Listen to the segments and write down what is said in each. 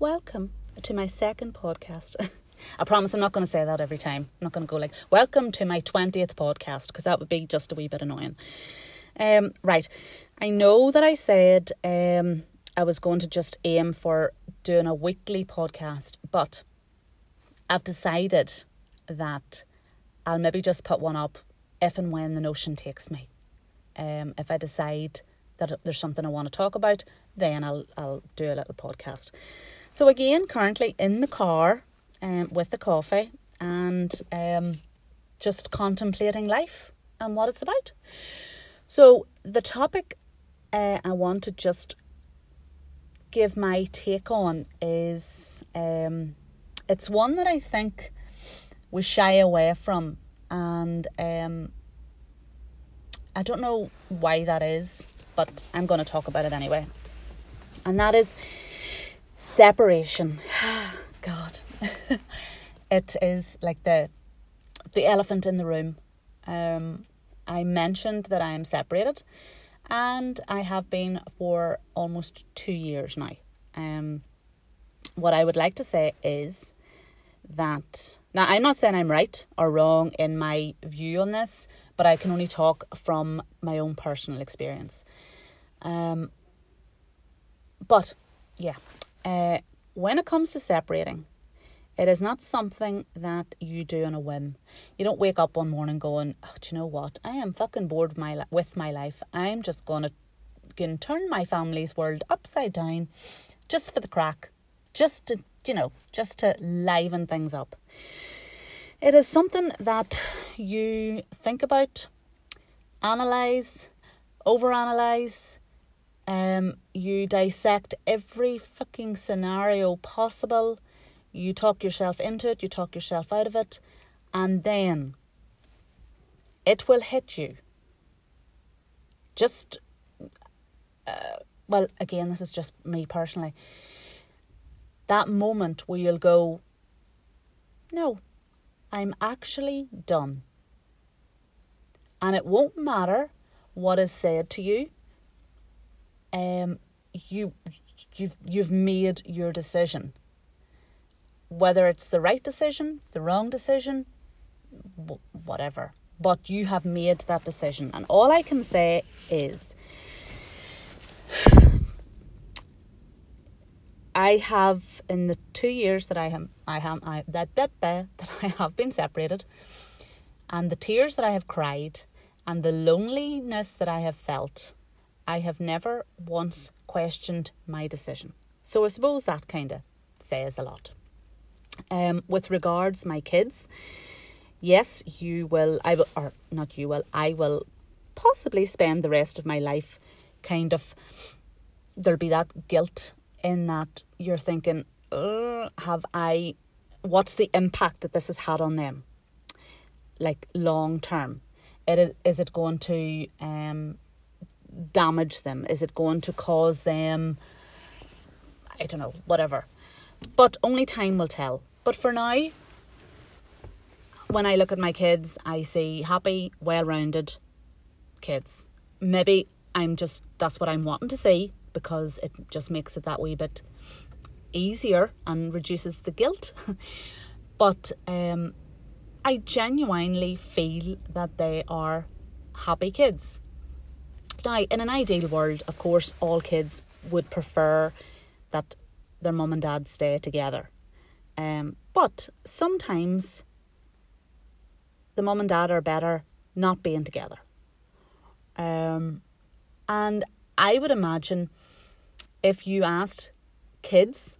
welcome to my second podcast. I promise I'm not going to say that every time. I'm not going to go like, welcome to my 20th podcast, because that would be just a wee bit annoying. Um, right. I know that I said um, I was going to just aim for doing a weekly podcast, but I've decided that I'll maybe just put one up if and when the notion takes me. Um, if I decide that there's something I want to talk about, then I'll I'll do a little podcast. So again, currently in the car um, with the coffee and um, just contemplating life and what it's about. So the topic uh, I want to just give my take on is um, it's one that I think we shy away from, and um, I don't know why that is, but I'm going to talk about it anyway. And that is separation. God, it is like the the elephant in the room. Um, I mentioned that I am separated, and I have been for almost two years now. Um, what I would like to say is that now I'm not saying I'm right or wrong in my view on this, but I can only talk from my own personal experience. Um, but yeah, uh, when it comes to separating, it is not something that you do on a whim. You don't wake up one morning going, oh, "Do you know what? I am fucking bored with my with my life. I'm just gonna, gonna turn my family's world upside down, just for the crack, just to you know, just to liven things up." It is something that you think about, analyze, overanalyze, um, you dissect every fucking scenario possible. You talk yourself into it, you talk yourself out of it, and then it will hit you. Just, uh, well, again, this is just me personally. That moment where you'll go, no, I'm actually done. And it won't matter what is said to you. Um, you, you've you've made your decision. Whether it's the right decision, the wrong decision, whatever, but you have made that decision, and all I can say is. I have in the two years that I have I have I that that that I have been separated, and the tears that I have cried, and the loneliness that I have felt, I have never once questioned my decision. So I suppose that kind of says a lot. Um, with regards my kids, yes, you will. I will, or not you will. I will possibly spend the rest of my life kind of. There'll be that guilt in that you're thinking, have I, what's the impact that this has had on them? Like long term. It is, is it going to um, damage them? Is it going to cause them, I don't know, whatever. But only time will tell. But for now, when I look at my kids, I see happy, well rounded kids. Maybe I'm just, that's what I'm wanting to see because it just makes it that wee bit easier and reduces the guilt. but um, I genuinely feel that they are happy kids. Now, in an ideal world, of course, all kids would prefer that their mum and dad stay together. Um, but sometimes the mum and dad are better not being together. Um, and I would imagine if you asked kids,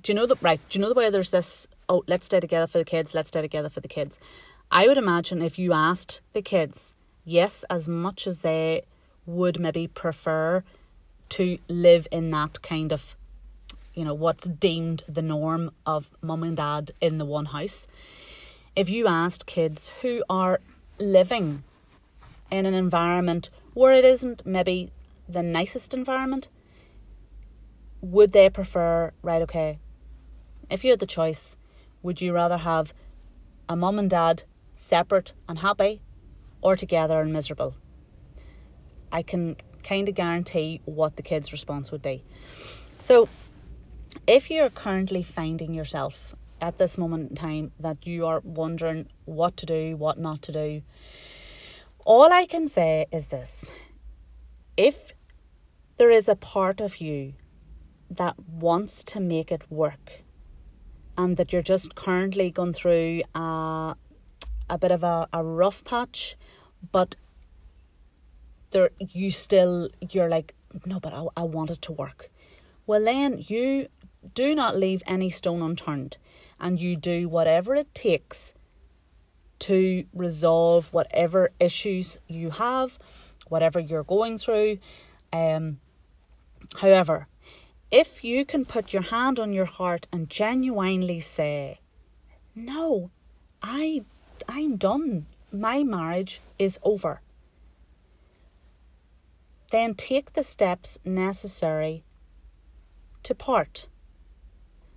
do you know the right? Do you know the way there's this? Oh, let's stay together for the kids. Let's stay together for the kids. I would imagine if you asked the kids, yes, as much as they would maybe prefer to live in that kind of, you know, what's deemed the norm of mum and dad in the one house. If you asked kids who are living in an environment where it isn't maybe the nicest environment, would they prefer, right, okay, if you had the choice, would you rather have a mum and dad separate and happy or together and miserable? I can kind of guarantee what the kid's response would be. So, if you're currently finding yourself at this moment in time that you are wondering what to do, what not to do, all I can say is this if there is a part of you that wants to make it work and that you're just currently going through a, a bit of a, a rough patch, but there you still you're like no but I, I want it to work. Well then you do not leave any stone unturned and you do whatever it takes to resolve whatever issues you have whatever you're going through um however if you can put your hand on your heart and genuinely say no i i'm done. My marriage is over then take the steps necessary to part.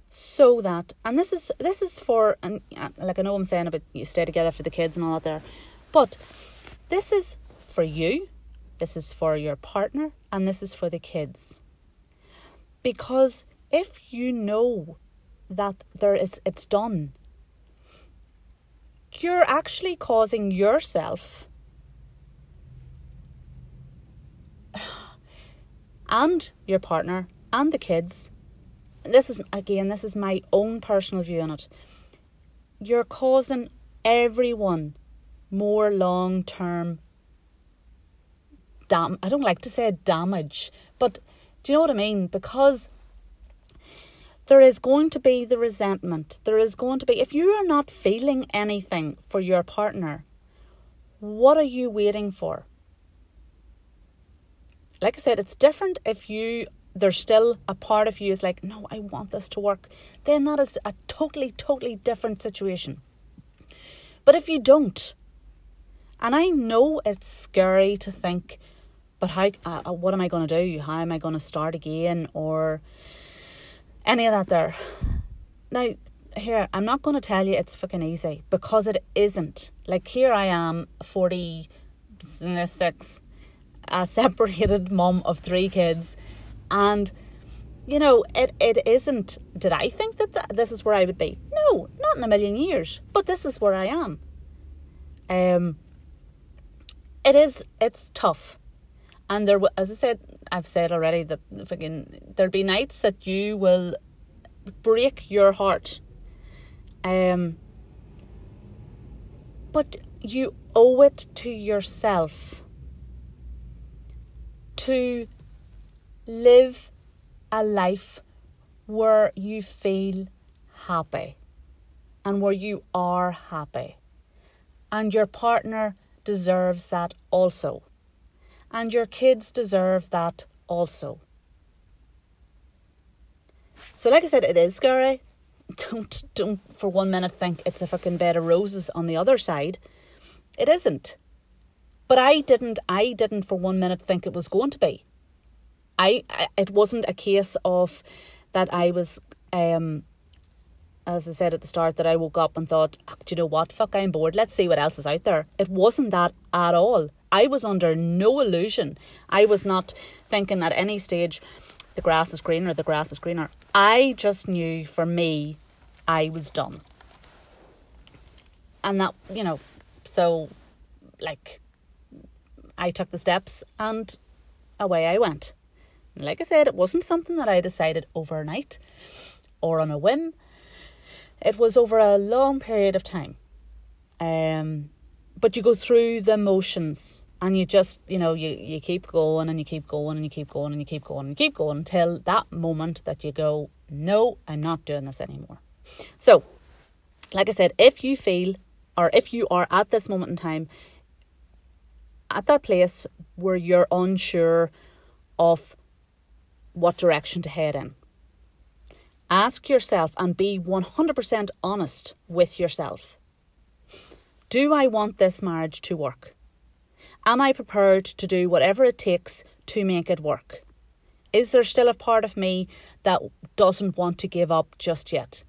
So that and this is this is for and uh, like I know I'm saying about you stay together for the kids and all that there but this is for you this is for your partner and this is for the kids. Because if you know that there is it's done you're actually causing yourself and your partner and the kids. This is again, this is my own personal view on it. You're causing everyone more long term dam I don't like to say damage, but do you know what I mean? Because there is going to be the resentment. There is going to be if you are not feeling anything for your partner, what are you waiting for? Like I said, it's different if you there's still a part of you is like, no, I want this to work. Then that is a totally, totally different situation. But if you don't, and I know it's scary to think, but how? Uh, uh what am I going to do? How am I going to start again? Or any of that there. Now, here, I'm not going to tell you it's fucking easy because it isn't. Like, here I am, 46, a separated mom of three kids. And you know it, it isn't did i think that th- this is where i would be? No not in a million years but this is where i am. Um it is it's tough. And there as i said i've said already that fucking there'll be nights that you will break your heart. Um but you owe it to yourself to live a life where you feel happy and where you are happy. And your partner deserves that also. And your kids deserve that also. So, like I said, it is scary. Don't, don't for one minute think it's a fucking bed of roses on the other side. It isn't. But I didn't I didn't for one minute think it was going to be. I, I it wasn't a case of that I was um as I said at the start, that I woke up and thought, oh, do you know what? Fuck, I'm bored. Let's see what else is out there. It wasn't that at all. I was under no illusion. I was not thinking at any stage, the grass is greener, the grass is greener. I just knew for me, I was done. And that, you know, so like I took the steps and away I went. Like I said, it wasn't something that I decided overnight or on a whim. It was over a long period of time. Um, but you go through the motions and you just, you know, you, you keep going and you keep going and you keep going and you keep going and you keep going until that moment that you go, no, I'm not doing this anymore. So, like I said, if you feel or if you are at this moment in time at that place where you're unsure of what direction to head in. Ask yourself and be 100% honest with yourself. Do I want this marriage to work? Am I prepared to do whatever it takes to make it work? Is there still a part of me that doesn't want to give up just yet?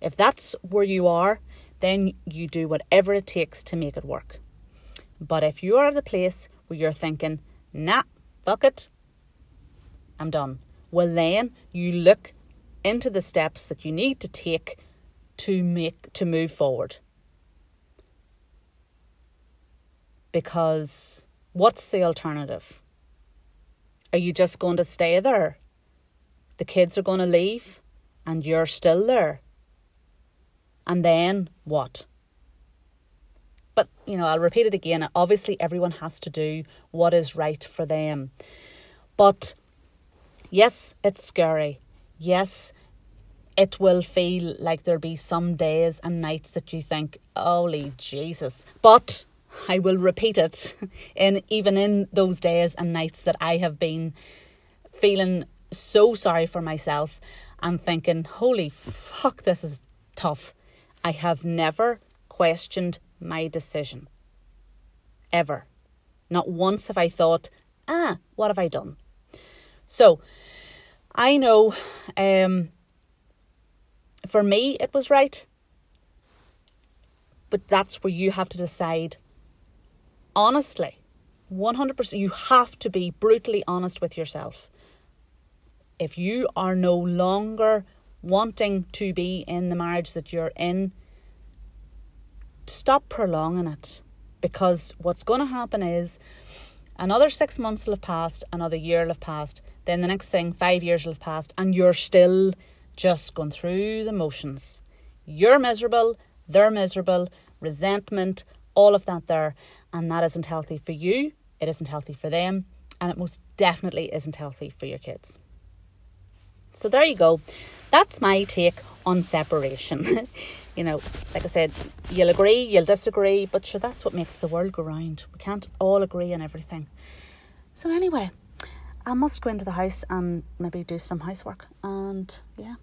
If that's where you are, then you do whatever it takes to make it work. But if you're at a place where you're thinking, nah, fuck it, I'm done, well, then you look into the steps that you need to take to make to move forward. Because what's the alternative? Are you just going to stay there? The kids are going to leave and you're still there. And then what? But, you know, I'll repeat it again. Obviously, everyone has to do what is right for them. But yes, it's scary. Yes, it will feel like there'll be some days and nights that you think, holy Jesus. But I will repeat it in even in those days and nights that I have been feeling so sorry for myself and thinking, holy fuck, this is tough. I have never questioned my decision. Ever. Not once have I thought, ah, what have I done? So, I know um, for me it was right, but that's where you have to decide honestly, 100%, you have to be brutally honest with yourself. If you are no longer wanting to be in the marriage that you're in, stop prolonging it because what's going to happen is another six months will have passed, another year will have passed, then the next thing, five years will have passed, and you're still just going through the motions. You're miserable, they're miserable, resentment, all of that there and that isn't healthy for you, it isn't healthy for them, and it most definitely isn't healthy for your kids. So there you go. That's my take on separation. you know, like I said, you'll agree, you'll disagree, but sure, that's what makes the world go round. We can't all agree on everything. So anyway, I must go into the house and maybe do some housework. And yeah,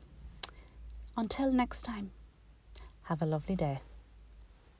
until next time, have a lovely day.